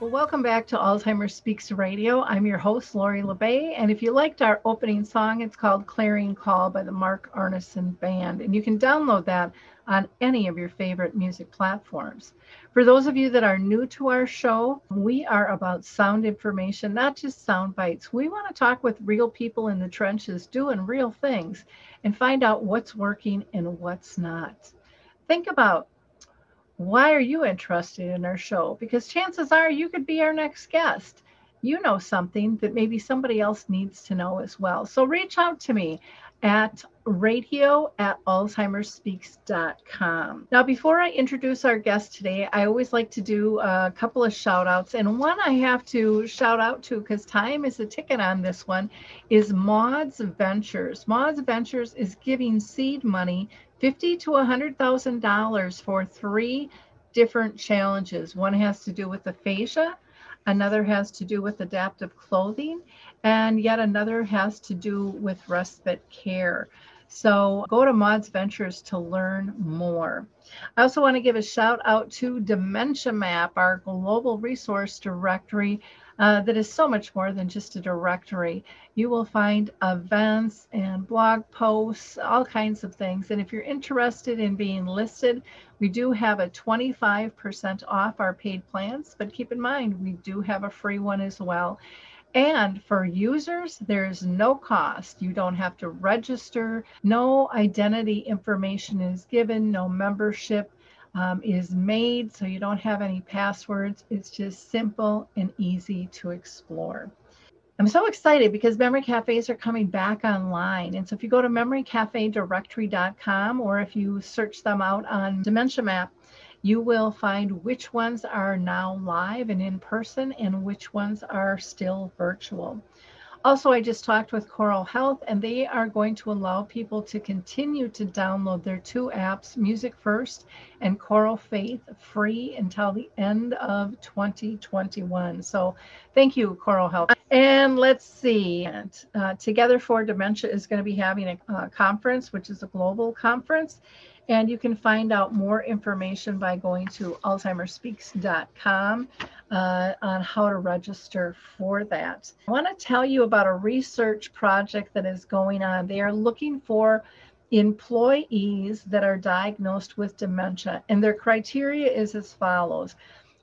Well, welcome back to Alzheimer's Speaks Radio. I'm your host, Lori La Bey, and if you liked our opening song, it's called Clarion Call by the Mark Arneson Band, and you can download that on any of your favorite music platforms. For those of you that are new to our show, we are about sound information, not just sound bites. We want to talk with real people in the trenches doing real things and find out what's working and what's not. Think about why are you interested in our show? Because chances are you could be our next guest. You know something that maybe somebody else needs to know as well. So reach out to me at radio at alzheimersspeaks.com. Now, before I introduce our guest today, I always like to do a couple of shout outs. And one I have to shout out to because time is a ticket on this one is Maud's Ventures. Maud's Ventures is giving seed money fifty to a hundred thousand dollars for three different challenges. One has to do with the aphasia, another has to do with adaptive clothing, and yet another has to do with respite care. So go to Mods Ventures to learn more. I also want to give a shout out to Dementia Map, our global resource directory uh, that is so much more than just a directory. You will find events and blog posts, all kinds of things. And if you're interested in being listed, we do have a 25% off our paid plans, but keep in mind, we do have a free one as well. And for users, there's no cost. You don't have to register. No identity information is given. No membership um, is made. So you don't have any passwords. It's just simple and easy to explore. I'm so excited because memory cafes are coming back online. And so if you go to memorycafedirectory.com or if you search them out on Dementia Map, you will find which ones are now live and in person and which ones are still virtual. Also, I just talked with Coral Health, and they are going to allow people to continue to download their two apps, Music First and Coral Faith, free until the end of 2021. So, thank you, Coral Health. And let's see, uh, Together for Dementia is going to be having a, a conference, which is a global conference. And you can find out more information by going to alzheimersspeaks.com uh, on how to register for that. I want to tell you about a research project that is going on. They are looking for employees that are diagnosed with dementia, and their criteria is as follows.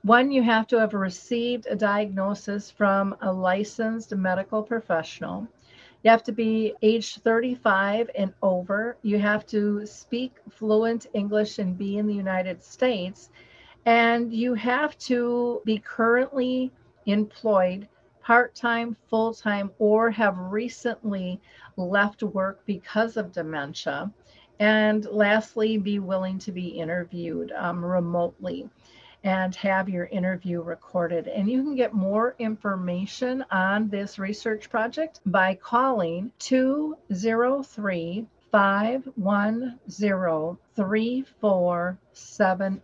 One, you have to have received a diagnosis from a licensed medical professional. You have to be age 35 and over. You have to speak fluent English and be in the United States. And you have to be currently employed part time, full time, or have recently left work because of dementia. And lastly, be willing to be interviewed um, remotely and have your interview recorded. And you can get more information on this research project by calling 203 510 3470.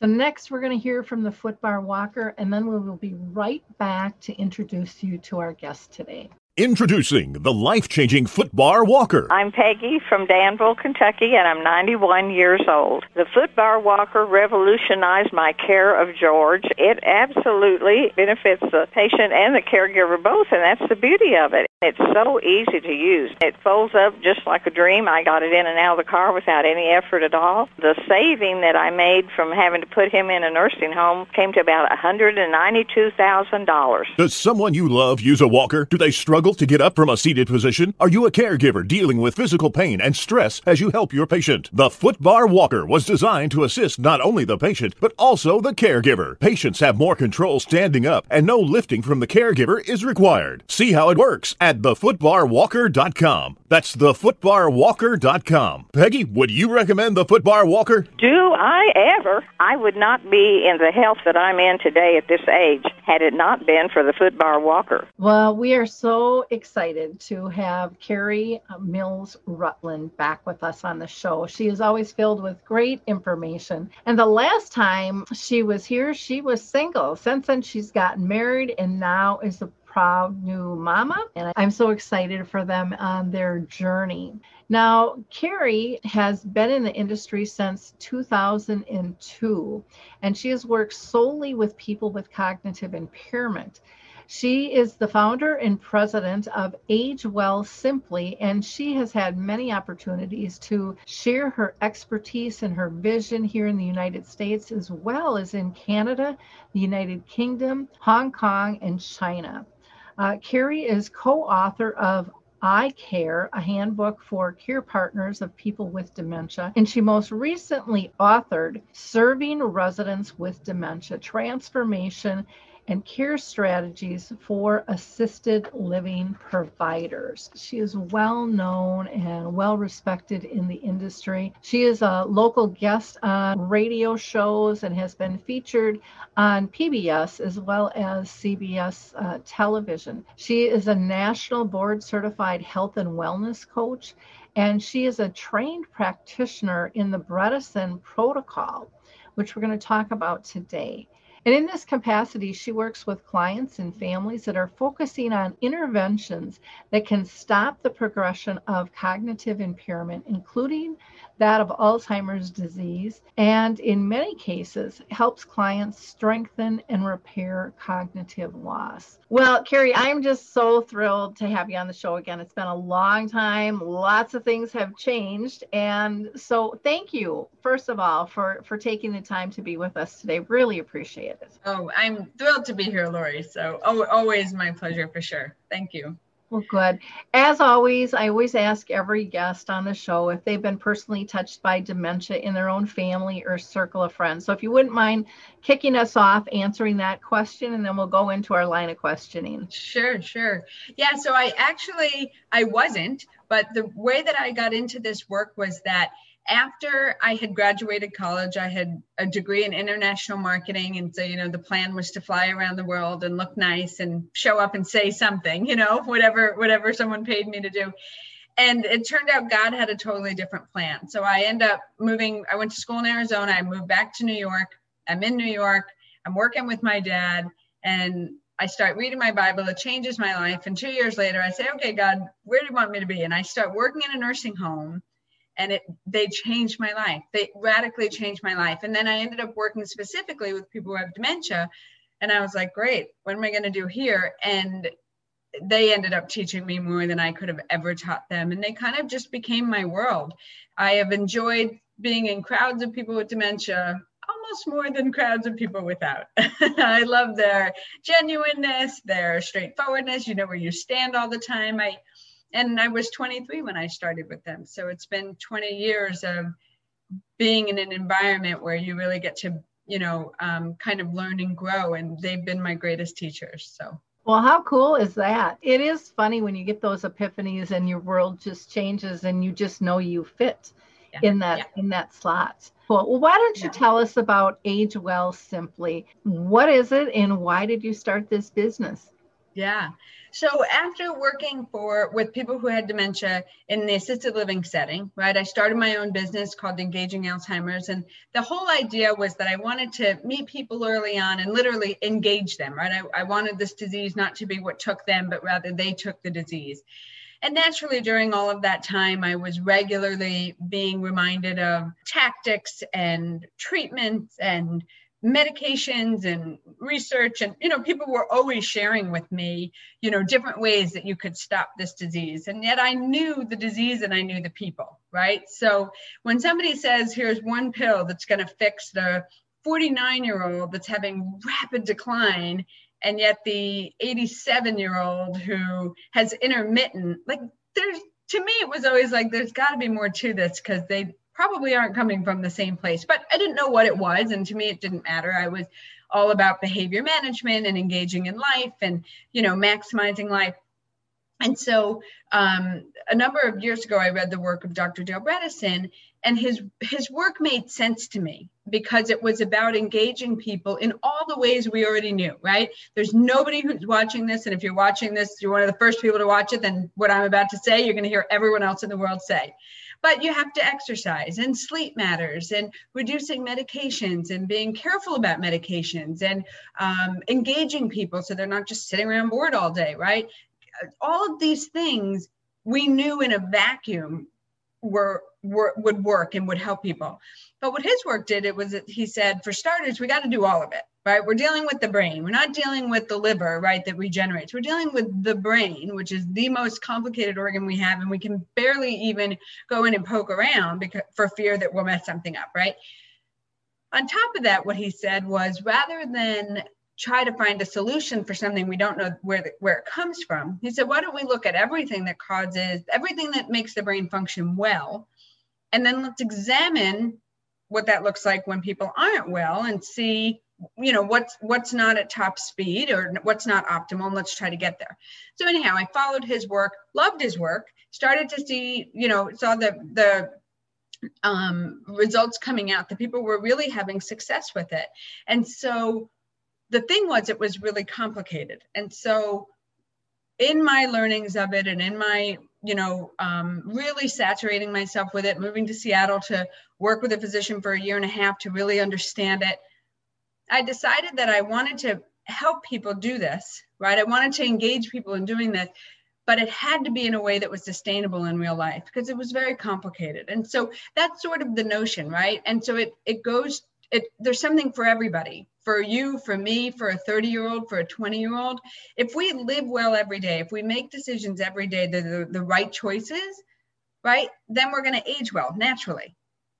So, next, we're going to hear from the footbar walker, and then we will be right back to introduce you to our guest today. Introducing the life changing Footbar Walker. I'm Peggy from Danville, Kentucky, and I'm 91 years old. The Footbar Walker revolutionized my care of George. It absolutely benefits the patient and the caregiver both, and that's the beauty of it. It's so easy to use. It folds up just like a dream. I got it in and out of the car without any effort at all. The saving that I made from having to put him in a nursing home came to about $192,000. Does someone you love use a walker? Do they struggle to get up from a seated position? Are you a caregiver dealing with physical pain and stress as you help your patient? The Footbar Walker was designed to assist not only the patient, but also the caregiver. Patients have more control standing up, and no lifting from the caregiver is required. See how it works at thefootbarwalker.com. That's thefootbarwalker.com. Peggy, would you recommend the Footbar Walker? Do I ever? I would not be in the health that I'm in today at this age had it not been for the Footbar Walker. Well, we are so excited to have Kerry uh, Mills Rutland back with us on the show. She is always filled with great information. And the last time she was here, she was single. Since then, she's gotten married and now is a proud new mama. And I'm so excited for them on their journey. Now, Kerry has been in the industry since 2002, and she has worked solely with people with cognitive impairment. She is the founder and president of Age Well Simply, and she has had many opportunities to share her expertise and her vision here in the United States, as well as in Canada, the United Kingdom, Hong Kong, and China. Uh, Kerry is co author of I Care, a handbook for care partners of people with dementia. And she most recently authored Serving Residents with Dementia Transformation and care strategies for assisted living providers. She is well known and well respected in the industry. She is a local guest on radio shows and has been featured on PBS as well as CBS uh, television. She is a national board certified health and wellness coach, and she is a trained practitioner in the Bredesen protocol, which we're going to talk about today. And in this capacity, she works with clients and families that are focusing on interventions that can stop the progression of cognitive impairment, including that of Alzheimer's disease, and in many cases helps clients strengthen and repair cognitive loss. Well, Kerry, I'm just so thrilled to have you on the show again. It's been a long time. Lots of things have changed. And so thank you, first of all, for, for taking the time to be with us today. Really appreciate it. Oh, I'm thrilled to be here, Lori. So oh, always my pleasure for sure. Thank you. Well, good. As always, I always ask every guest on the show if they've been personally touched by dementia in their own family or circle of friends. So if you wouldn't mind kicking us off answering that question, and then we'll go into our line of questioning. Sure, sure. Yeah, so I actually I wasn't, but the way that I got into this work was that after I had graduated college, I had a degree in international marketing. And so, you know, the plan was to fly around the world and look nice and show up and say something, you know, whatever, whatever someone paid me to do. And it turned out God had a totally different plan. So I end up moving, I went to school in Arizona. I moved back to New York. I'm in New York. I'm working with my dad and I start reading my Bible. It changes my life. And two years later, I say, okay, God, where do you want me to be? And I start working in a nursing home and it they changed my life they radically changed my life and then i ended up working specifically with people who have dementia and i was like great what am i going to do here and they ended up teaching me more than i could have ever taught them and they kind of just became my world i have enjoyed being in crowds of people with dementia almost more than crowds of people without. I love their genuineness, their straightforwardness. You know where you stand all the time. I and I was 23 when I started with them. So it's been 20 years of being in an environment where you really get to, you know, um, kind of learn and grow. And they've been my greatest teachers. So. Well, how cool is that? It is funny when you get those epiphanies and your world just changes and you just know you fit yeah. in that yeah. in that slot. Well, why don't you yeah. tell us about Age Well Simply? What is it and why did you start this business? Yeah. So after working for with people who had dementia in the assisted living setting, right, I started my own business called Engaging Alzheimer's, and the whole idea was that I wanted to meet people early on and literally engage them, right. I, I wanted this disease not to be what took them, but rather they took the disease. And naturally, during all of that time, I was regularly being reminded of tactics and treatments and medications and research and you know people were always sharing with me you know different ways that you could stop this disease. And yet i knew the disease and i knew the people right? So when somebody says here's one pill that's going to fix the 49 year old that's having rapid decline and yet the 87 year old who has intermittent like there's to me it was always like there's got to be more to this because they probably aren't coming from the same place but i didn't know what it was and to me it didn't matter. I was all about behavior management and engaging in life and you know maximizing life. And so um, a number of years ago i read the work of dr dale bredesen and his his work made sense to me because it was about engaging people in all the ways we already knew right? There's nobody who's watching this and if you're watching this you're one of the first people to watch it then what i'm about to say you're going to hear everyone else in the world say but you have to exercise and sleep matters and reducing medications and being careful about medications and um, engaging people so they're not just sitting around bored all day right? All of these things we knew in a vacuum were, were would work and would help people. But what his work did it was that he said for starters we got to do all of it right? We're dealing with the brain. We're not dealing with the liver, right, that regenerates. We're dealing with the brain, which is the most complicated organ we have, and we can barely even go in and poke around because for fear that we'll mess something up, right? On top of that, what he said was rather than try to find a solution for something we don't know where the, where it comes from, he said, why don't we look at everything that causes everything that makes the brain function well, and then let's examine what that looks like when people aren't well and see you know what's what's not at top speed or what's not optimal and let's try to get there. So anyhow i followed his work loved his work started to see you know saw the the um, results coming out that people were really having success with it. And so the thing was it was really complicated. And so in my learnings of it and in my you know um, really saturating myself with it moving to seattle to work with a physician for a year and a half to really understand it I decided that I wanted to help people do this, right? I wanted to engage people in doing this, but it had to be in a way that was sustainable in real life because it was very complicated. And so that's sort of the notion, right? And so it it goes it there's something for everybody. For you, for me, for a 30 year old, for a 20 year old. If we live well every day, if we make decisions every day, the, the right choices, right, then we're going to age well naturally.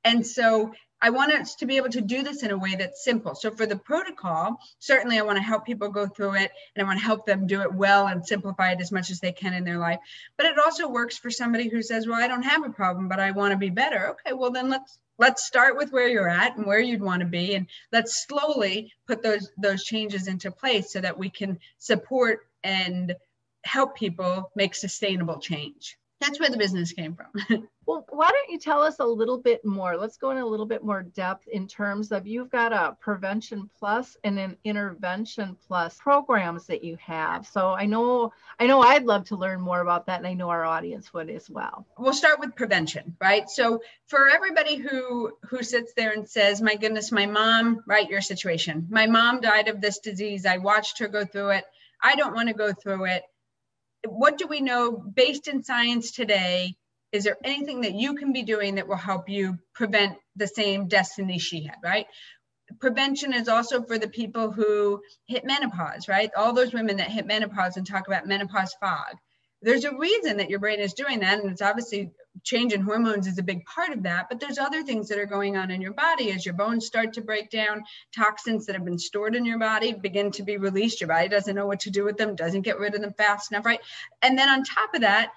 And so I want us to be able to do this in a way that's simple. So for the protocol, certainly I want to help people go through it and I want to help them do it well and simplify it as much as they can in their life. But it also works for somebody who says, "Well, I don't have a problem, but I want to be better." Okay, well then let's let's start with where you're at and where you'd want to be and let's slowly put those those changes into place so that we can support and help people make sustainable change. That's where the business came from. Well, why don't you tell us a little bit more? Let's go in a little bit more depth in terms of you've got a prevention plus and an intervention plus programs that you have. So I know I know I'd love to learn more about that and I know our audience would as well. We'll start with prevention, right? So for everybody who who sits there and says, "My goodness, my mom, right, your situation. My mom died of this disease. I watched her go through it. I don't want to go through it." What do we know based in science today? is there anything that you can be doing that will help you prevent the same destiny she had right? Prevention is also for the people who hit menopause right? All those women that hit menopause and talk about menopause fog. There's a reason that your brain is doing that and it's obviously change in hormones is a big part of that but there's other things that are going on in your body as your bones start to break down toxins that have been stored in your body begin to be released your body doesn't know what to do with them doesn't get rid of them fast enough right and then on top of that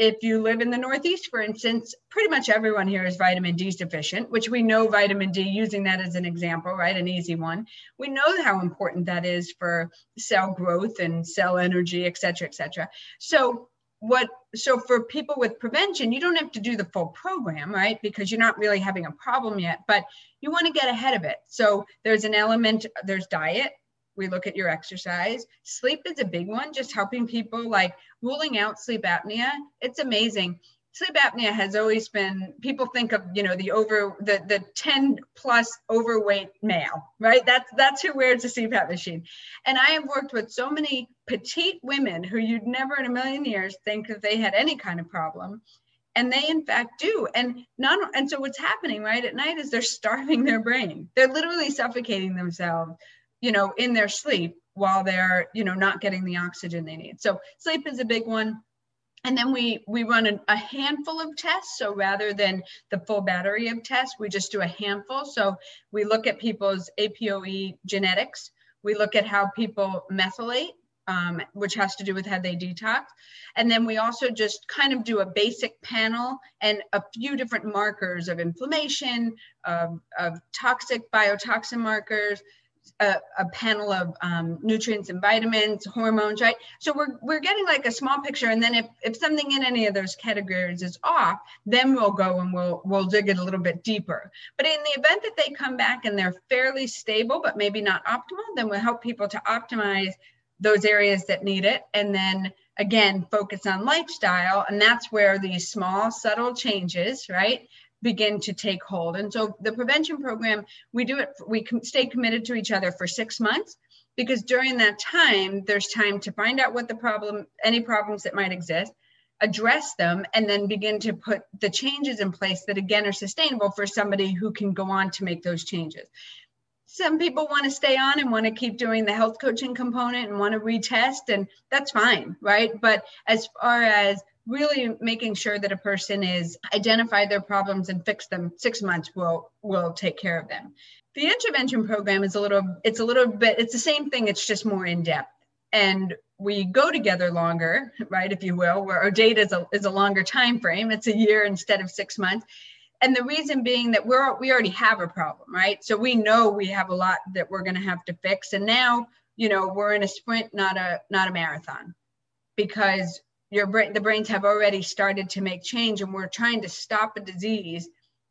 if you live in the Northeast, for instance, pretty much everyone here is vitamin D deficient, which we know vitamin D, using that as an example, right? An easy one. We know how important that is for cell growth and cell energy, et cetera, et cetera. So what so for people with prevention you don't have to do the full program right because you're not really having a problem yet but you want to get ahead of it so there's an element there's diet we look at your exercise. Sleep is a big one, just helping people like ruling out sleep apnea. It's amazing. Sleep apnea has always been people think of, you know, the over the the 10 plus overweight male, right? That's that's who wears a CPAP machine. And I have worked with so many petite women who you'd never in a million years think that they had any kind of problem. And they in fact do. And not and so what's happening right at night is they're starving their brain. They're literally suffocating themselves you know in their sleep while they're you know not getting the oxygen they need. So sleep is a big one. And then we we run a, a handful of tests. So rather than the full battery of tests we just do a handful. So we look at people's apoe genetics. We look at how people methylate um, which has to do with how they detox. And then we also just kind of do a basic panel and a few different markers of inflammation, of, of toxic biotoxin markers, a, a panel of um, nutrients and vitamins, hormones, right? So we're, we're getting like a small picture. And then if, if something in any of those categories is off, then we'll go and we'll, we'll dig it a little bit deeper. But in the event that they come back and they're fairly stable, but maybe not optimal, then we'll help people to optimize those areas that need it. And then again, focus on lifestyle. And that's where these small, subtle changes, right? begin to take hold. And so the prevention program, we do it, we stay committed to each other for six months because during that time, there's time to find out what the problem, any problems that might exist, address them, and then begin to put the changes in place that again are sustainable for somebody who can go on to make those changes some people want to stay on and want to keep doing the health coaching component and want to retest and that's fine right? But as far as really making sure that a person is identify their problems and fix them six months will will take care of them. The intervention program is a little it's a little bit it's the same thing it's just more in depth. And we go together longer right if you will where our date is a, is a longer time frame it's a year instead of six months and the reason being that we're we already have a problem right? So we know we have a lot that we're going to have to fix. And now you know we're in a sprint not a not a marathon. Because your brain the brains have already started to make change and we're trying to stop a disease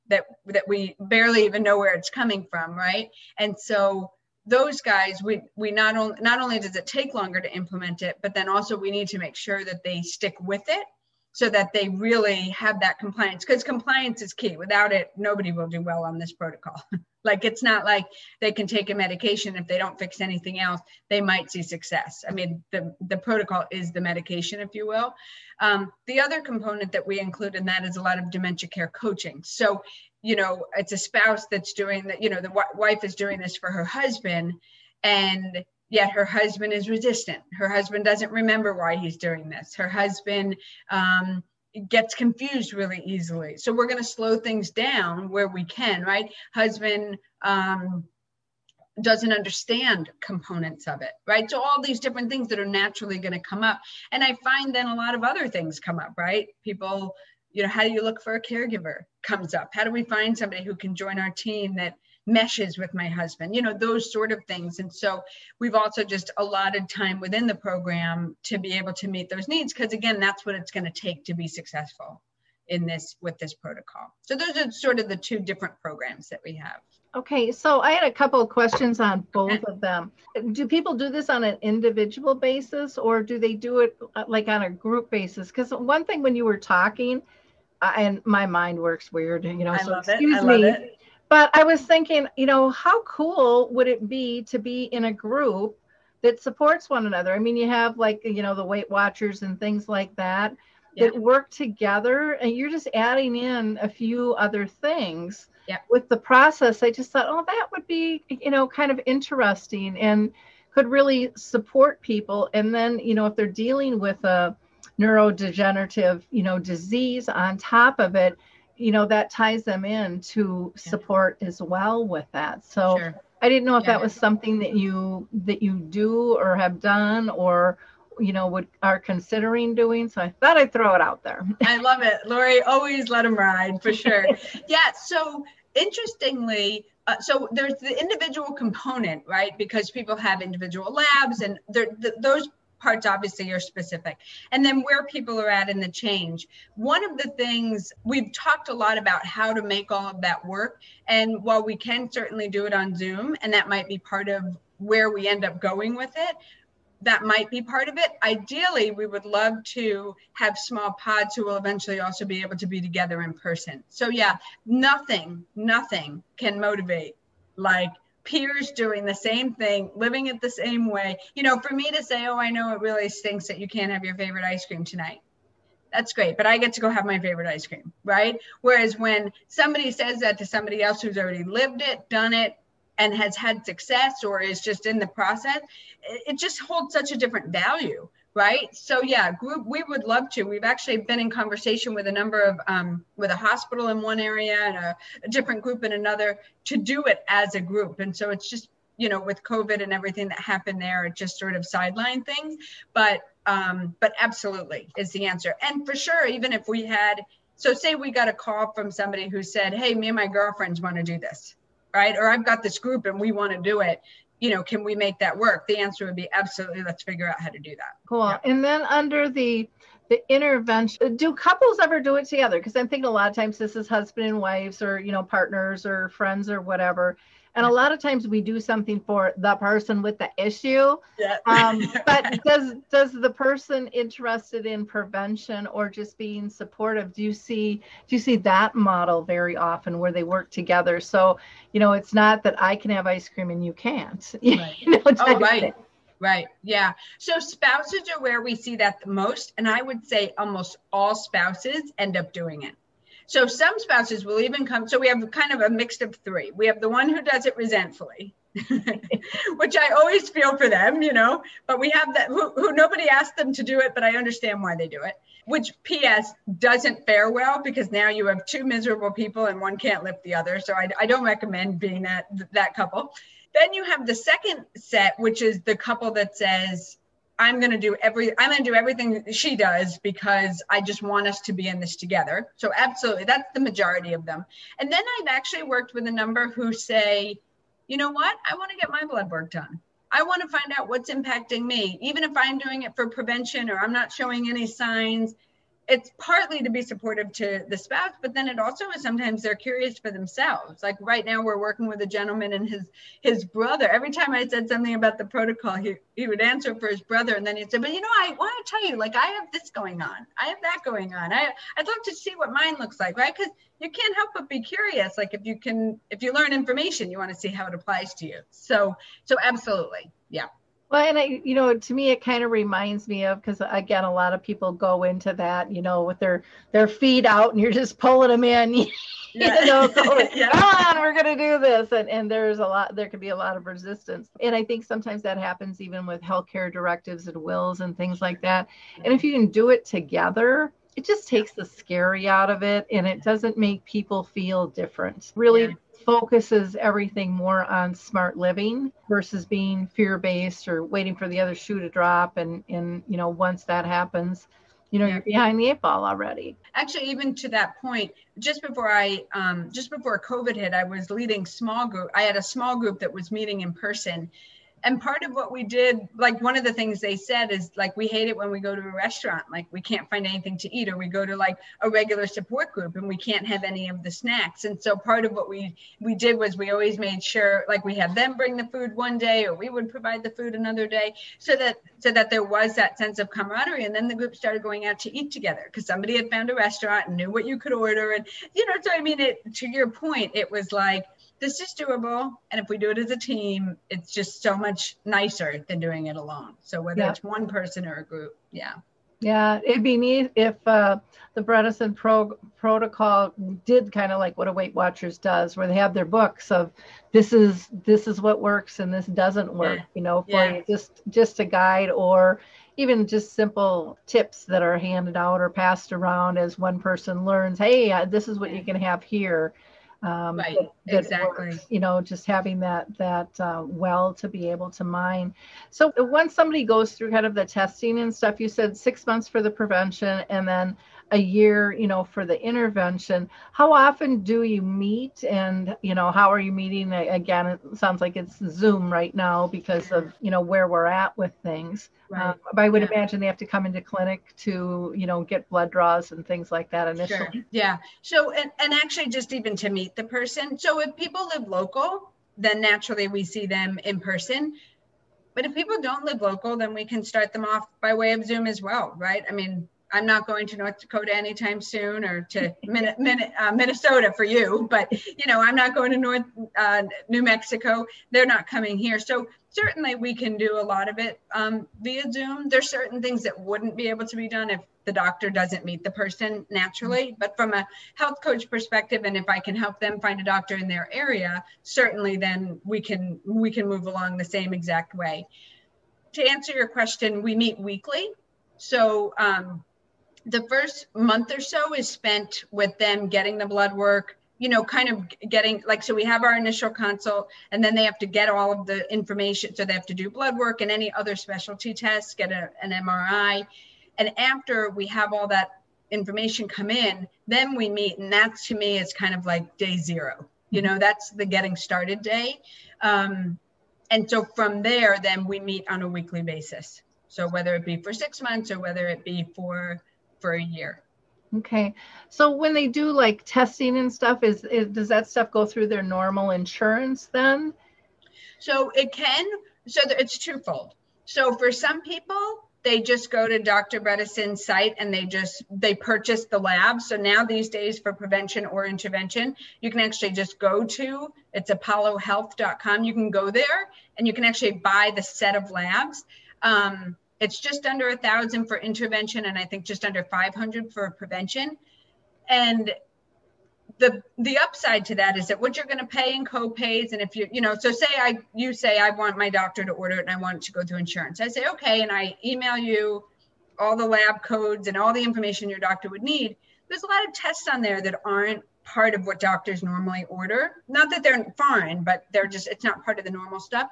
that that we barely even know where it's coming from right? And so those guys we we not only not only does it take longer to implement it but then also we need to make sure that they stick with it so that they really have that compliance because compliance is key. Without it nobody will do well on this protocol. Like it's not like they can take a medication. If they don't fix anything else they might see success. I mean the, the protocol is the medication if you will. Um, the other component that we include in that is a lot of dementia care coaching. So you know it's a spouse that's doing that you know the w- wife is doing this for her husband and yet her husband is resistant. Her husband doesn't remember why he's doing this. Her husband um, gets confused really easily. So we're going to slow things down where we can, right? Husband um, doesn't understand components of it, right? So all these different things that are naturally going to come up. And I find then a lot of other things come up, right? People, you know, how do you look for a caregiver comes up? How do we find somebody who can join our team that meshes with my husband, you know, those sort of things. And so we've also just allotted time within the program to be able to meet those needs because again, that's what it's going to take to be successful in this with this protocol. So those are sort of the two different programs that we have. Okay, so I had a couple of questions on both of them. Do people do this on an individual basis or do they do it uh, like on a group basis? Because one thing when you were talking, uh, and my mind works weird, you know, I so excuse me. But I was thinking, you know, how cool would it be to be in a group that supports one another? I mean, you have like, you know, the Weight Watchers and things like that yeah. that work together, and you're just adding in a few other things yeah. with the process. I just thought, oh, that would be, you know, kind of interesting and could really support people. And then, you know, if they're dealing with a neurodegenerative, you know, disease on top of it, you know that ties them in to support as well with that. So sure. i didn't know if yeah. that was something that you that you do or have done or you know would are considering doing. So i thought i'd throw it out there. I love it. Lori always let them ride for sure. Yeah so interestingly uh, so there's the individual component right? Because people have individual labs and th- those parts obviously are specific and then where people are at in the change one of the things we've talked a lot about how to make all of that work and while we can certainly do it on zoom and that might be part of where we end up going with it that might be part of it. Ideally, we would love to have small pods who will eventually also be able to be together in person. So, yeah, nothing, nothing can motivate like peers doing the same thing, living it the same way. You know, for me to say, oh, I know it really stinks that you can't have your favorite ice cream tonight. That's great, but I get to go have my favorite ice cream, right? Whereas when somebody says that to somebody else who's already lived it, done it, and has had success or is just in the process, it just holds such a different value, right? So yeah, group we would love to. We've actually been in conversation with a number of um, with a hospital in one area and a, a different group in another to do it as a group. And so it's just you know with covid and everything that happened there it just sort of sidelined things but um but absolutely is the answer and for sure even if we had so say we got a call from somebody who said hey me and my girlfriends want to do this right? Or I've got this group and we want to do it. You know, can we make that work? The answer would be absolutely. Let's figure out how to do that. Cool. Yeah. And then under the the intervention, do couples ever do it together? Because I'm thinking a lot of times this is husband and wives, or you know, partners or friends or whatever. And a lot of times we do something for the person with the issue. Yeah. Um, but does does the person interested in prevention or just being supportive, do you see do you see that model very often where they work together? So, you know, it's not that I can have ice cream and you can't. Right. you know, oh, right. Right. Yeah. So spouses are where we see that the most. And I would say almost all spouses end up doing it. So some spouses will even come. So we have kind of a mix of three. We have the one who does it resentfully, which I always feel for them, you know, but we have that who, who nobody asked them to do it, but I understand why they do it, which PS doesn't fare well because now you have two miserable people and one can't lift the other. So I, I don't recommend being that, that couple. Then you have the second set, which is the couple that says, I'm going to do every I'm going to do everything she does because I just want us to be in this together. So absolutely, that's the majority of them. And then I've actually worked with a number who say, you know what? I want to get my blood work done. I want to find out what's impacting me, even if I'm doing it for prevention or I'm not showing any signs it's partly to be supportive to the spouse, but then it also is sometimes they're curious for themselves. Like right now, we're working with a gentleman and his his brother. Every time I said something about the protocol, he he would answer for his brother, and then he'd say, "But you know, I want to tell you, like I have this going on, I have that going on. I I'd love to see what mine looks like, right? Because you can't help but be curious. Like if you can, if you learn information, you want to see how it applies to you. So so absolutely, yeah. Well, and I, you know, to me, it kind of reminds me of because again, a lot of people go into that, you know, with their their feet out, and you're just pulling them in, you yeah. know, going, yeah. on, we're gonna do this, and and there's a lot, there can be a lot of resistance, and I think sometimes that happens even with healthcare directives and wills and things like that. And if you can do it together, it just takes the scary out of it, and it doesn't make people feel different. Really. Yeah focuses everything more on smart living versus being fear-based or waiting for the other shoe to drop and and you know once that happens you know you're behind the eight ball already. Actually even to that point just before i um, just before covid hit i was leading small group i had a small group that was meeting in person and part of what we did like one of the things they said is like we hate it when we go to a restaurant like we can't find anything to eat or we go to like a regular support group and we can't have any of the snacks. And so part of what we we did was we always made sure like we had them bring the food one day or we would provide the food another day so that so that there was that sense of camaraderie. And then the group started going out to eat together because somebody had found a restaurant and knew what you could order. And you know so i mean it to your point it was like this is doable. And if we do it as a team, it's just so much nicer than doing it alone. So whether yeah. it's one person or a group, yeah. Yeah, it'd be neat if uh, the Bredesen Pro- protocol did kind of like what a Weight Watchers does, where they have their books of this is this is what works and this doesn't work. Yeah. You know, for yeah. just just a guide or even just simple tips that are handed out or passed around as one person learns. Hey, uh, this is what you can have here um, right. that, that exactly. Works, you know, just having that that uh, well to be able to mine. So once somebody goes through kind of the testing and stuff, you said six months for the prevention, and then a year, you know, for the intervention. How often do you meet and, you know, how are you meeting? Again, it sounds like it's Zoom right now because of, you know, where we're at with things. Right. Um, I would yeah. imagine they have to come into clinic to, you know, get blood draws and things like that initially. Sure. Yeah. So, and, and actually just even to meet the person. So if people live local, then naturally we see them in person. But if people don't live local, then we can start them off by way of Zoom as well, right? I mean, I'm not going to North Dakota anytime soon or to Min- Min- uh, Minnesota for you, but you know, I'm not going to North uh, New Mexico. They're not coming here. So certainly we can do a lot of it um, via Zoom. There's certain things that wouldn't be able to be done if the doctor doesn't meet the person naturally. But from a health coach perspective, and if I can help them find a doctor in their area, certainly then we can we can move along the same exact way. To answer your question, we meet weekly. So um, the first month or so is spent with them getting the blood work you know kind of getting like so we have our initial consult and then they have to get all of the information so they have to do blood work and any other specialty tests get a, an mri and after we have all that information come in then we meet and that's to me is kind of like day zero. You know that's the getting started day. Um, and so from there then we meet on a weekly basis. So whether it be for six months or whether it be for for a year. Okay. So when they do like testing and stuff, is, is does that stuff go through their normal insurance then? So it can. So it's twofold. So for some people, they just go to Dr. Bredesen's site and they just they purchase the lab. So now these days for prevention or intervention, you can actually just go to it's apollohealth.com. You can go there and you can actually buy the set of labs. Um, it's just under a thousand for intervention, and I think just under 500 for prevention. And the the upside to that is that what you're going to pay in co-pays and if you you know so say i you say i want my doctor to order it and i want it to go through insurance. I say okay and i email you all the lab codes and all the information your doctor would need. There's a lot of tests on there that aren't part of what doctors normally order. Not that they're fine but they're just it's not part of the normal stuff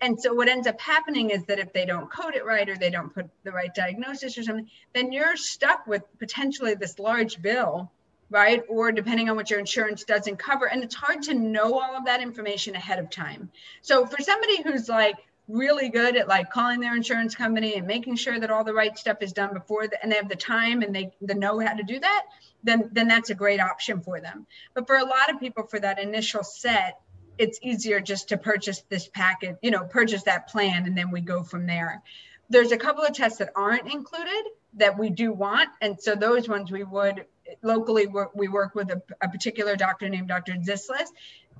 and so what ends up happening is that if they don't code it right or they don't put the right diagnosis or something then you're stuck with potentially this large bill right? Or depending on what your insurance doesn't cover. And it's hard to know all of that information ahead of time. So for somebody who's like really good at like calling their insurance company and making sure that all the right stuff is done before the, and they have the time and they the know how to do that then then that's a great option for them. But for a lot of people for that initial set it's easier just to purchase this packet, you know, purchase that plan, and then we go from there. There's a couple of tests that aren't included that we do want, and so those ones we would locally we work with a, a particular doctor named Dr. Zislis.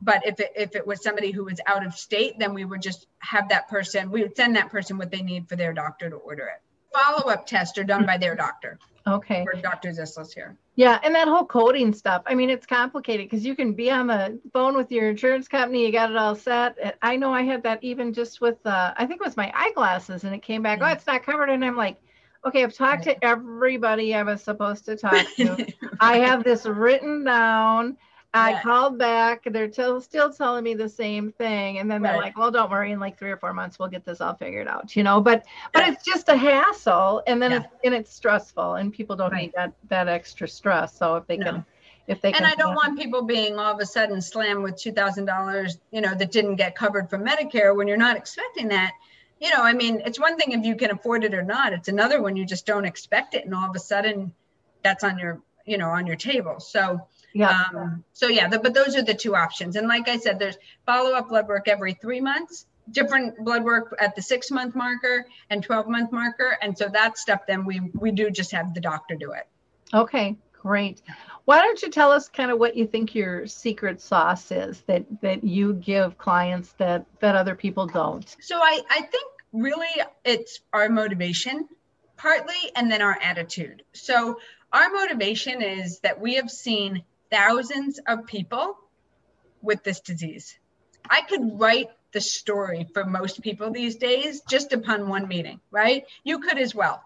But if it, if it was somebody who was out of state, then we would just have that person, we would send that person what they need for their doctor to order it. Follow up tests are done by their doctor. Okay. For Dr. Zislis here. Yeah, and that whole coding stuff. I mean, it's complicated because you can be on the phone with your insurance company, you got it all set. I know I had that even just with, uh, I think it was my eyeglasses, and it came back, oh, it's not covered, and I'm like, okay, I've talked to everybody I was supposed to talk to. I have this written down. I yeah. called back. They're still still telling me the same thing, and then they're like, "Well, don't worry. In like three or four months, we'll get this all figured out." You know, but but yeah. it's just a hassle, and then yeah. it's and it's stressful, and people don't right. need that that extra stress. So if they no. can, if they can and can, I don't want people being all of a sudden slammed with two thousand dollars, you know, that didn't get covered from Medicare when you're not expecting that. You know, I mean, it's one thing if you can afford it or not. It's another when you just don't expect it, and all of a sudden, that's on your you know on your table. So yeah. Um, so yeah, the, but those are the two options. And like I said, there's follow-up blood work every three months, different blood work at the six month marker and 12 month marker. And so that stuff, then we, we do just have the doctor do it. Okay, great. Why don't you tell us kind of what you think your secret sauce is that, that you give clients that, that other people don't? So I, I think really it's our motivation partly and then our attitude. So our motivation is that we have seen thousands of people with this disease. I could write the story for most people these days just upon one meeting, right? You could as well.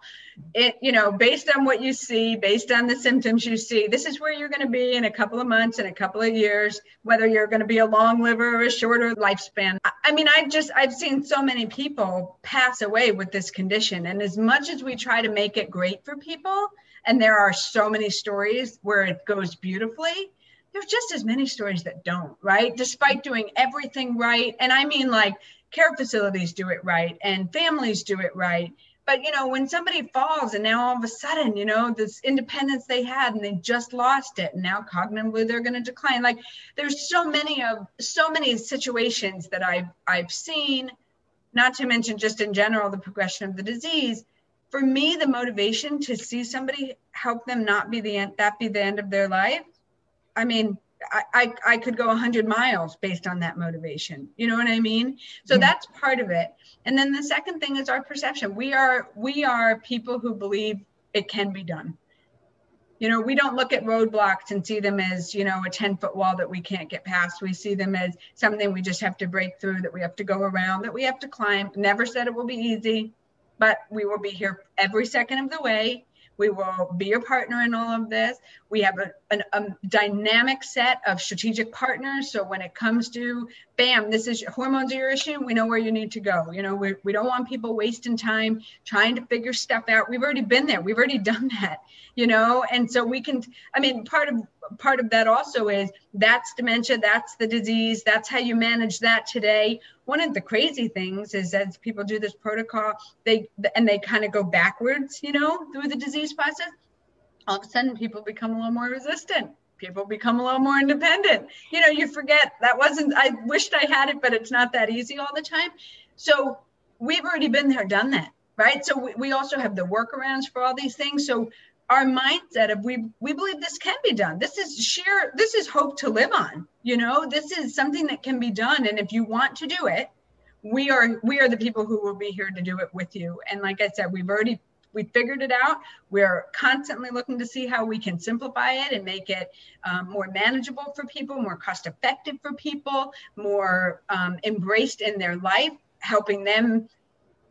It, you know, based on what you see, based on the symptoms you see, this is where you're going to be in a couple of months, in a couple of years, whether you're going to be a long liver or a shorter lifespan. I mean, I just, I've seen so many people pass away with this condition. And as much as we try to make it great for people, and there are so many stories where it goes beautifully. There's just as many stories that don't right? Despite doing everything right. And i mean like care facilities do it right and families do it right. But you know when somebody falls and now all of a sudden you know this independence they had and they just lost it and now cognitively they're going to decline. Like there's so many of so many situations that i've i've seen not to mention just in general the progression of the disease for me the motivation to see somebody help them not be the end that be the end of their life i mean I, I, I could go 100 miles based on that motivation. You know what i mean? So yeah. that's part of it. And then the second thing is our perception. We are we are people who believe it can be done. You know we don't look at roadblocks and see them as you know a 10 foot wall that we can't get past. We see them as something we just have to break through that we have to go around that we have to climb. Never said it will be easy but we will be here every second of the way we will be your partner in all of this. We have a, an, a dynamic set of strategic partners. So when it comes to, bam, this is hormones are your issue, we know where you need to go. You know, we, we don't want people wasting time trying to figure stuff out. We've already been there. We've already done that, you know, and so we can, I mean, part of part of that also is that's dementia, that's the disease, that's how you manage that today. One of the crazy things is as people do this protocol, they and they kind of go backwards, you know, through the disease process. All of a sudden, people become a little more resistant. People become a little more independent. You know, you forget that wasn't. I wished I had it, but it's not that easy all the time. So we've already been there, done that right? So we, we, also have the workarounds for all these things. So our mindset of we we believe this can be done. This is sheer this is hope to live on you know? This is something that can be done. And if you want to do it we are we are the people who will be here to do it with you. And like i said we've already we figured it out. We're constantly looking to see how we can simplify it and make it um, more manageable for people more cost effective for people more um, embraced in their life helping them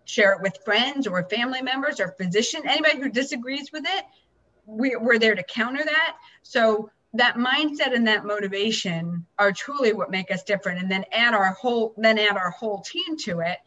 share it with friends or family members or physician anybody who disagrees with it we, we're there to counter that. So that mindset and that motivation are truly what make us different. And then add our whole, then add our whole team to it.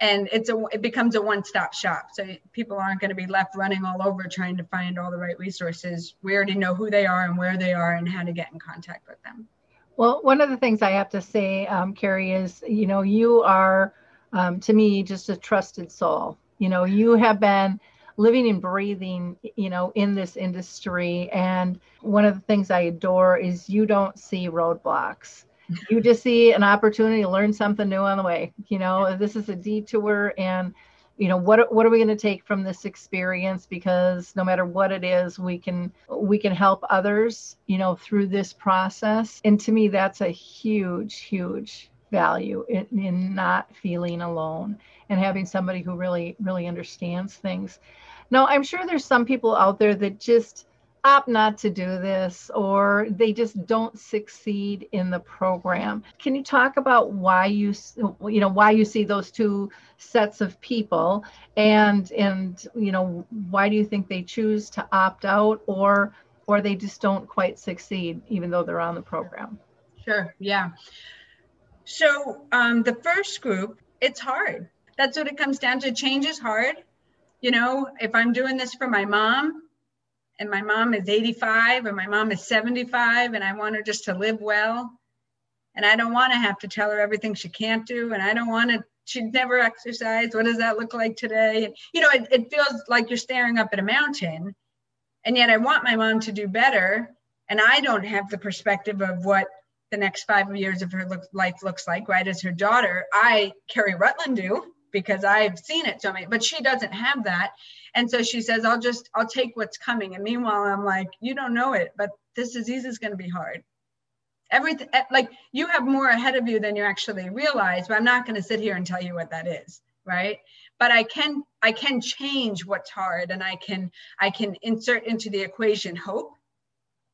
And it's a, it becomes a one-stop shop. So people aren't going to be left running all over trying to find all the right resources. We already know who they are and where they are and how to get in contact with them. Well, one of the things I have to say, um, Kerry, is you know you are um, to me just a trusted soul. You know you have been living and breathing, you know, in this industry. And one of the things I adore is you don't see roadblocks. You just see an opportunity to learn something new on the way. You know, this is a detour and you know what what are we going to take from this experience because no matter what it is we can we can help others you know through this process and to me that's a huge huge value in, in not feeling alone and having somebody who really really understands things now, I'm sure there's some people out there that just opt not to do this or they just don't succeed in the program. Can you talk about why you you know why you see those two sets of people and and you know why do you think they choose to opt out or or they just don't quite succeed even though they're on the program? Sure. Yeah. So um, the first group, it's hard. That's what it comes down to. Change is hard you know, if I'm doing this for my mom and my mom is 85 or my mom is 75 and I want her just to live well and I don't want to have to tell her everything she can't do and I don't want to she'd never exercise what does that look like today and you know it, it feels like you're staring up at a mountain and yet I want my mom to do better and I don't have the perspective of what the next five years of her look, life looks like right as her daughter I Kerry Rutland do because I've seen it so many, but she doesn't have that. And so she says, I'll just, I'll take what's coming. And meanwhile, I'm like, you don't know it, but this disease is going to be hard. Everything, eh, like you have more ahead of you than you actually realize, but I'm not going to sit here and tell you what that is. Right. But I can, I can change what's hard and I can, I can insert into the equation hope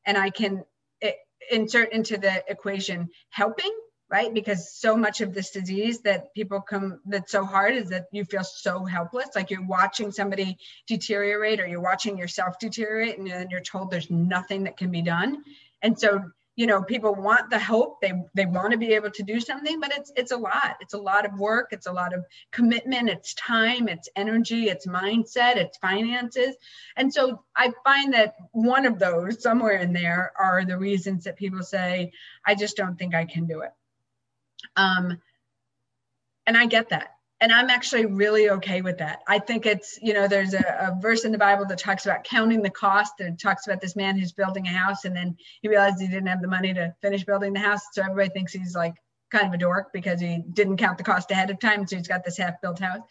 and I can eh, insert into the equation helping right? Because so much of this disease that people come that's so hard is that you feel so helpless, like you're watching somebody deteriorate or you're watching yourself deteriorate, and then you're told there's nothing that can be done. And so, you know, people want the hope, they they want to be able to do something, but it's it's a lot. It's a lot of work, it's a lot of commitment, it's time, it's energy, it's mindset, it's finances. And so I find that one of those somewhere in there are the reasons that people say, I just don't think I can do it um, and I get that. And I'm actually really okay with that. I think it's, you know, there's a, a, verse in the Bible that talks about counting the cost. That talks about this man who's building a house and then he realized he didn't have the money to finish building the house. So everybody thinks he's like kind of a dork because he didn't count the cost ahead of time. So he's got this half built house.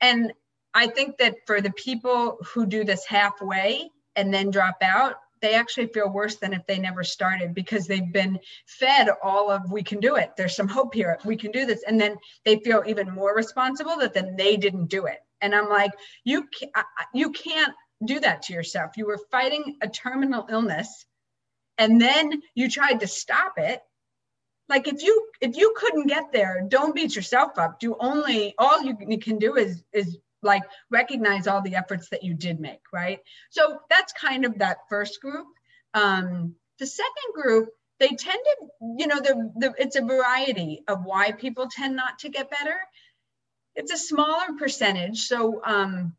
And I think that for the people who do this halfway and then drop out, they actually feel worse than if they never started because they've been fed all of we can do it. There's some hope here. We can do this. And then they feel even more responsible that then they didn't do it. And i'm like you can't, you can't do that to yourself. You were fighting a terminal illness and then you tried to stop it. Like if you if you couldn't get there don't beat yourself up. Do only all you can do is is like recognize all the efforts that you did make, right? So that's kind of that first group. Um, the second group, they tend to, you know, the, the it's a variety of why people tend not to get better. It's a smaller percentage. So um,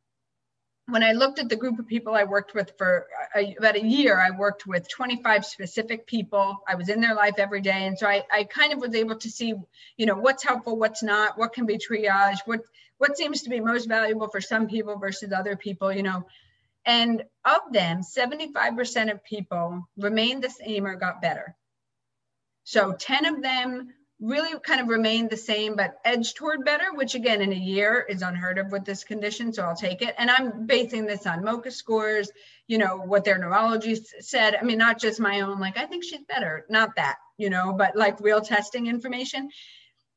when I looked at the group of people I worked with for a, about a year, I worked with 25 specific people. I was in their life every day. And so I, I kind of was able to see, you know, what's helpful, what's not, what can be triage, what, what seems to be most valuable for some people versus other people, you know. And of them, 75% of people remained the same or got better. So 10 of them really kind of remained the same but edged toward better which again in a year is unheard of with this condition so i'll take it. And i'm basing this on MoCA scores you know what their neurologist said. I mean not just my own like i think she's better. Not that you know but like real testing information.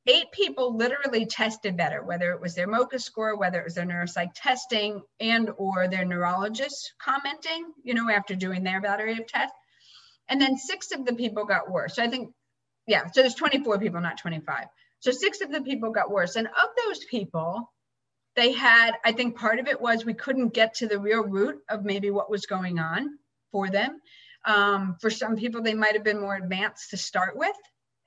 Eight people literally tested better whether it was their MoCA score whether it was their neuropsych testing and or their neurologist commenting you know after doing their battery of tests and then six of the people got worse. So i think yeah, so there's 24 people, not 25. So six of the people got worse. And of those people, they had, I think part of it was we couldn't get to the real root of maybe what was going on for them. Um, for some people, they might have been more advanced to start with.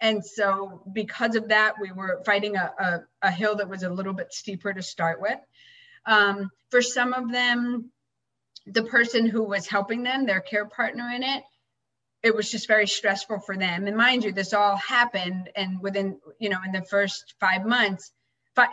And so, because of that, we were fighting a, a, a hill that was a little bit steeper to start with. Um, for some of them, the person who was helping them, their care partner in it, it was just very stressful for them. And mind you, this all happened, and within you know in the first five months,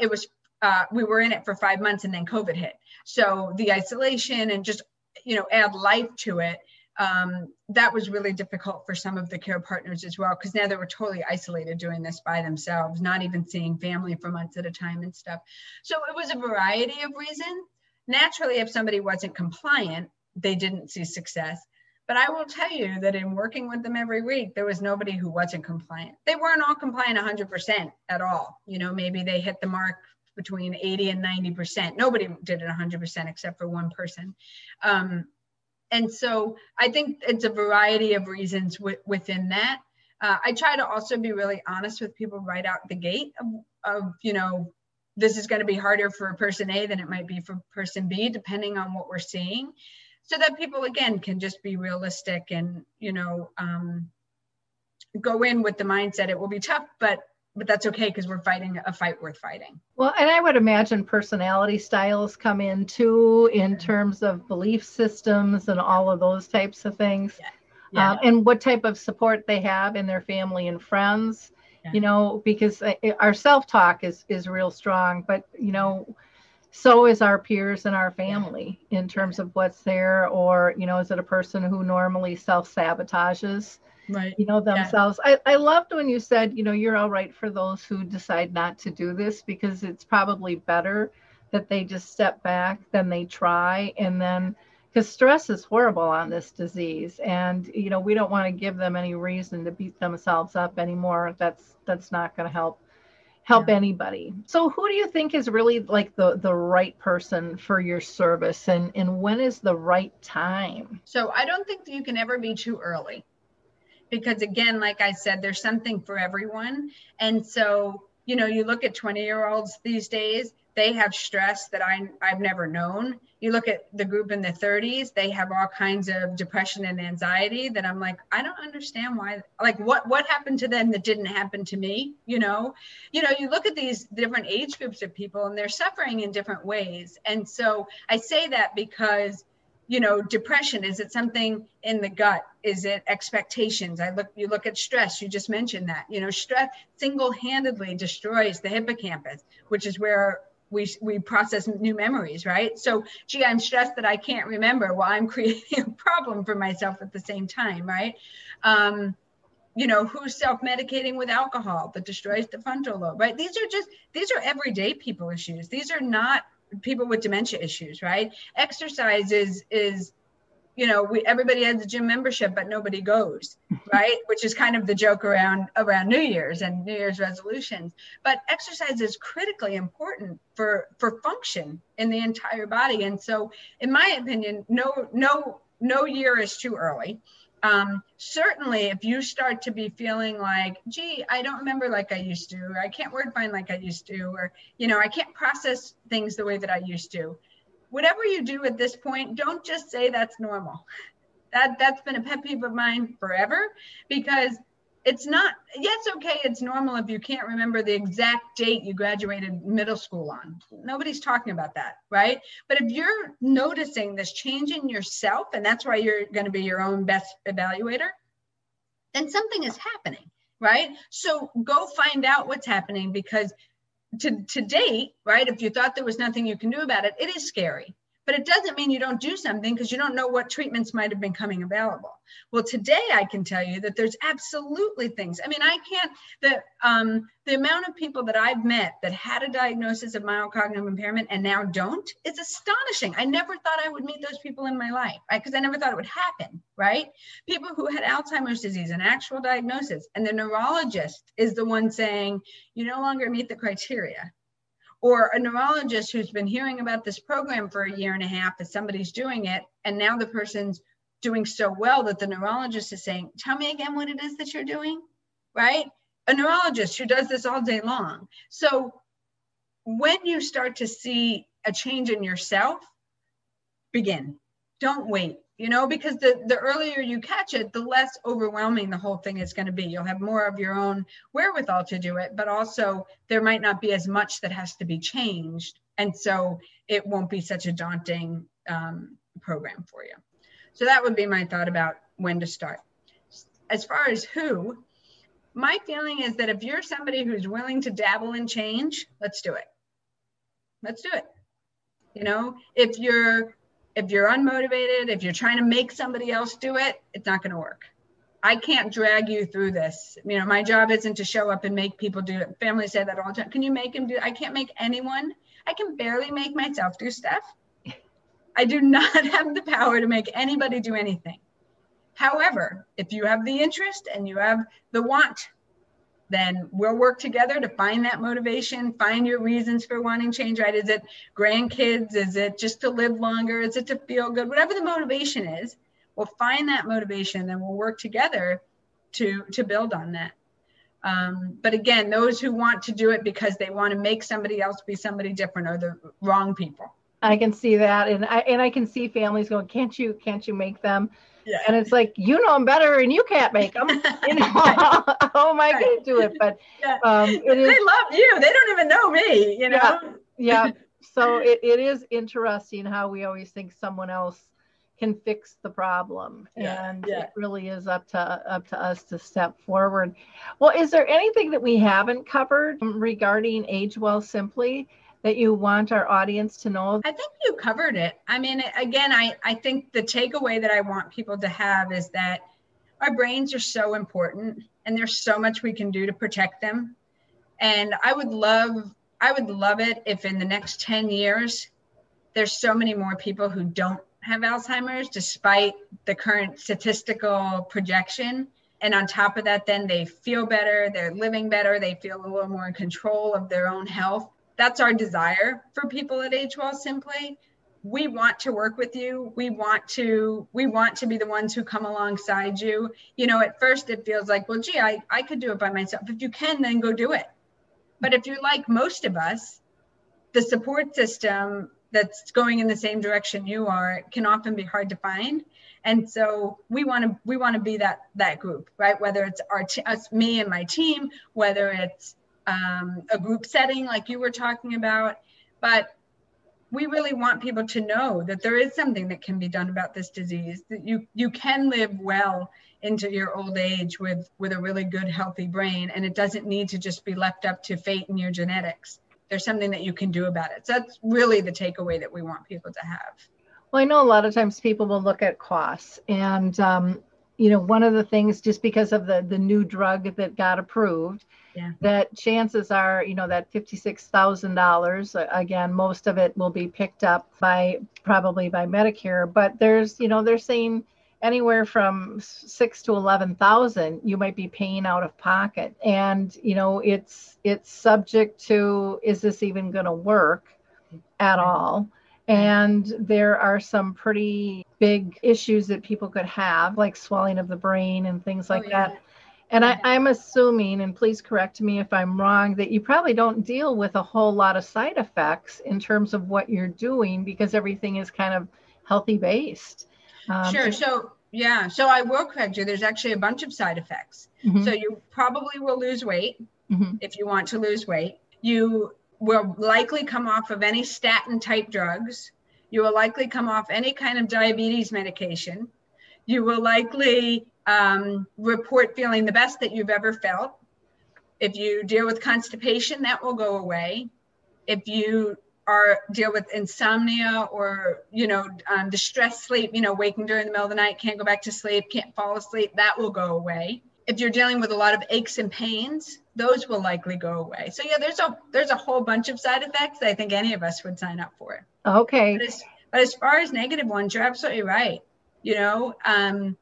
it was uh, we were in it for five months, and then COVID hit. So the isolation and just you know add life to it. Um, that was really difficult for some of the care partners as well, because now they were totally isolated doing this by themselves, not even seeing family for months at a time and stuff. So it was a variety of reasons. Naturally, if somebody wasn't compliant, they didn't see success but I will tell you that in working with them every week, there was nobody who wasn't compliant. They weren't all compliant 100% at all. You know, maybe they hit the mark between 80 and 90%. Nobody did it 100% except for one person. Um, and so I think it's a variety of reasons w- within that. Uh, I try to also be really honest with people right out the gate of, of you know, this is going to be harder for person A than it might be for person B, depending on what we're seeing so that people again can just be realistic and you know um, go in with the mindset it will be tough but but that's okay because we're fighting a fight worth fighting well and i would imagine personality styles come in too in terms of belief systems and all of those types of things yeah. Yeah. Um, and what type of support they have in their family and friends yeah. you know because uh, our self-talk is is real strong but you know so is our peers and our family in terms of what's there or you know is it a person who normally self-sabotages right. you know themselves? Yeah. I, I loved when you said you know you're all right for those who decide not to do this because it's probably better that they just step back than they try and then because stress is horrible on this disease and you know we don't want to give them any reason to beat themselves up anymore. That's that's not going to help help yeah. anybody. So who do you think is really like the the right person for your service and and when is the right time? So I don't think that you can ever be too early. Because again, like I said, there's something for everyone. And so, you know, you look at 20 year olds these days, they have stress that I, I've never known. You look at the group in the 30s, they have all kinds of depression and anxiety that I'm like, I don't understand why, like what, what happened to them that didn't happen to me? You know, you know, you look at these different age groups of people and they're suffering in different ways. And so I say that because you know depression is it something in the gut is it expectations i look you look at stress you just mentioned that you know stress single-handedly destroys the hippocampus which is where we we process new memories right? So gee i'm stressed that i can't remember while i'm creating a problem for myself at the same time right? Um, you know who's self-medicating with alcohol that destroys the frontal lobe right? These are just these are everyday people issues. These are not people with dementia issues, right? Exercise is is you know, we everybody has a gym membership, but nobody goes, right? Which is kind of the joke around around New Year's and New Year's resolutions. But exercise is critically important for for function in the entire body. And so, in my opinion, no no no year is too early um, certainly if you start to be feeling like gee i don't remember like i used to or i can't word find like i used to or you know i can't process things the way that i used to whatever you do at this point don't just say that's normal. That that's been a pet peeve of mine forever because it's not yes okay it's normal if you can't remember the exact date you graduated middle school on. Nobody's talking about that right? But if you're noticing this change in yourself and that's why you're going to be your own best evaluator then something is happening right? So go find out what's happening because to, to date right if you thought there was nothing you can do about it it is scary but it doesn't mean you don't do something because you don't know what treatments might have been coming available. Well, today I can tell you that there's absolutely things. I mean, I can't the um, the amount of people that I've met that had a diagnosis of mild cognitive impairment and now don't is astonishing. I never thought I would meet those people in my life, right? Because I never thought it would happen, right? People who had Alzheimer's disease, an actual diagnosis, and the neurologist is the one saying, you no longer meet the criteria or a neurologist who's been hearing about this program for a year and a half as somebody's doing it and now the person's doing so well that the neurologist is saying tell me again what it is that you're doing right? A neurologist who does this all day long. So when you start to see a change in yourself begin. Don't wait you know because the the earlier you catch it the less overwhelming the whole thing is going to be. You'll have more of your own wherewithal to do it but also there might not be as much that has to be changed and so it won't be such a daunting um, program for you. So that would be my thought about when to start. As far as who my feeling is that if you're somebody who's willing to dabble in change let's do it. Let's do it. You know if you're if you're unmotivated, if you're trying to make somebody else do it, it's not going to work. I can't drag you through this. You know, my job isn't to show up and make people do it. Families say that all the time. Can you make him do? I can't make anyone. I can barely make myself do stuff. I do not have the power to make anybody do anything. However, if you have the interest and you have the want then we'll work together to find that motivation, find your reasons for wanting change, right? Is it grandkids? Is it just to live longer? Is it to feel good? Whatever the motivation is, we'll find that motivation, and we'll work together to to build on that. Um, but again, those who want to do it because they want to make somebody else be somebody different are the wrong people. I can see that, and I and I can see families going, "Can't you? Can't you make them?" Yeah. And it's like you know them better, and you can't make them. You know, how am I right. going to do it? But yeah. um, it is, they love you. They don't even know me. You know. Yeah. yeah. So it, it is interesting how we always think someone else can fix the problem yeah, and it really is up to up to us to step forward well is there anything that we haven't covered regarding age well simply that you want our audience to know? I think you covered it. I mean, again, I, I think the takeaway that I want people to have is that our brains are so important and there's so much we can do to protect them. And I would love, I would love it if in the next 10 years, there's so many more people who don't have Alzheimer's despite the current statistical projection. And on top of that, then they feel better, they're living better, they feel a little more in control of their own health that's our desire for people at Age Well Simply. We want to work with you. We want to we want to be the ones who come alongside you. You know, at first it feels like, well, gee, I, I could do it by myself. If you can, then go do it. But if you're like most of us, the support system that's going in the same direction you are can often be hard to find and so we want to we want to be that that group right whether it's our t- us me and my team whether it's um, a group setting like you were talking about. But we really want people to know that there is something that can be done about this disease that you you can live well into your old age with with a really good healthy brain and it doesn't need to just be left up to fate and your genetics there's something that you can do about it so that's really the takeaway that we want people to have well i know a lot of times people will look at costs and um, you know one of the things just because of the the new drug that got approved yeah. that chances are you know that $56000 again most of it will be picked up by probably by medicare but there's you know they're saying anywhere from six to eleven thousand you might be paying out of pocket and you know it's it's subject to is this even going to work at all and there are some pretty big issues that people could have like swelling of the brain and things like oh, yeah. that and I, i'm assuming and please correct me if i'm wrong that you probably don't deal with a whole lot of side effects in terms of what you're doing because everything is kind of healthy based um, sure. So yeah, so I will correct you. There's actually a bunch of side effects. Mm-hmm. So you probably will lose weight mm-hmm. if you want to lose weight. You will likely come off of any statin type drugs. You will likely come off any kind of diabetes medication. You will likely um, report feeling the best that you've ever felt. If you deal with constipation, that will go away. If you are deal with insomnia or you know um, distress sleep you know waking during the middle of the night can't go back to sleep can't fall asleep that will go away. If you're dealing with a lot of aches and pains those will likely go away. So yeah there's a there's a whole bunch of side effects that i think any of us would sign up for. Okay. But as, but as far as negative ones you're absolutely right. You know um,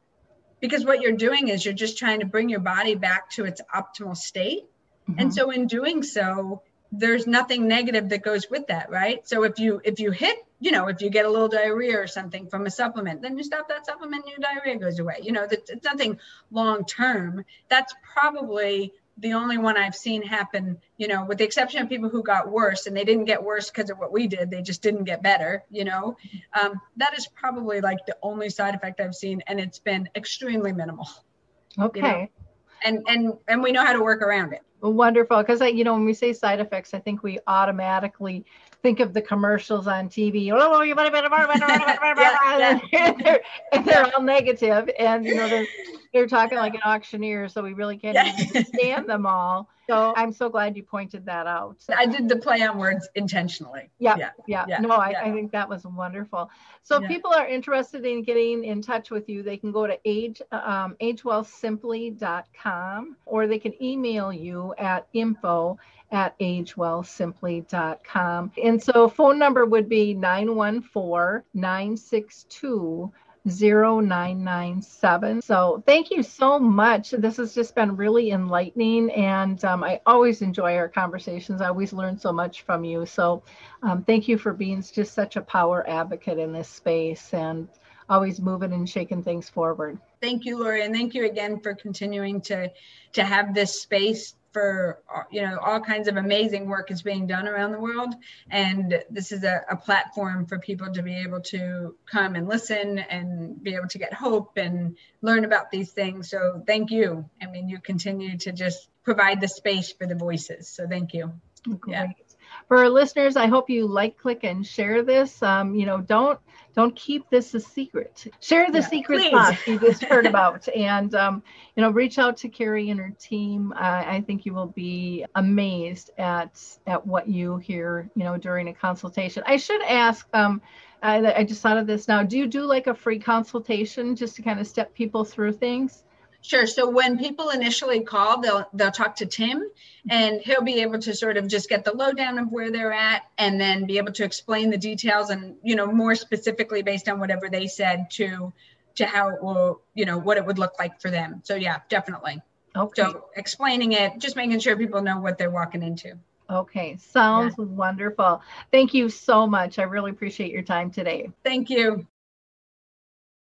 because what you're doing is you're just trying to bring your body back to its optimal state. Mm-hmm. and so in doing so there's nothing negative that goes with that right? So if you if you hit you know if you get a little diarrhea or something from a supplement then you stop that supplement and your diarrhea goes away. You know it's nothing long term. That's probably the only one i've seen happen you know with the exception of people who got worse and they didn't get worse because of what we did they just didn't get better you know um, that is probably like the only side effect i've seen and it's been extremely minimal okay you know? and and and we know how to work around it Wonderful. Because, I, you know, when we say side effects, I think we automatically think of the commercials on TV. Oh, you better, better, better, better, better, and they're all negative, and you know they're they're talking like an auctioneer, so we really can't understand them all. So I'm so glad you pointed that out. I did the play on words intentionally. Yeah, yeah, yeah. yeah. No, I, yeah. I think that was wonderful. So if people are interested in getting in touch with you, they can go to age um, agewellsimply.com or they can email you at info at agewellsimply.com. And so phone number would be 914 962 0997. So thank you so much. This has just been really enlightening, and um, I always enjoy our conversations. I always learn so much from you. So um, thank you for being just such a power advocate in this space and always moving and shaking things forward. Thank you, Lori, and thank you again for continuing to to have this space for uh, you know all kinds of amazing work is being done around the world. And this is a, a, platform for people to be able to come and listen and be able to get hope and learn about these things. So thank you. I mean you continue to just provide the space for the voices. So thank you. Great. yeah for our listeners i hope you like click and share this um, you know don't don't keep this a secret. Share the yeah, secret please. sauce you just heard about, and um, you know, reach out to Kerry and her team. Uh, I think you will be amazed at at what you hear, you know, during a consultation. I should ask. Um, I, I just thought of this now. Do you do like a free consultation just to kind of step people through things? Sure. So when people initially call, they'll they'll talk to Tim, and he'll be able to sort of just get the lowdown of where they're at, and then be able to explain the details and you know more specifically based on whatever they said to to how it will you know what it would look like for them. So yeah, definitely. Okay. So explaining it, just making sure people know what they're walking into. Okay, sounds yeah. wonderful. Thank you so much. I really appreciate your time today. Thank you.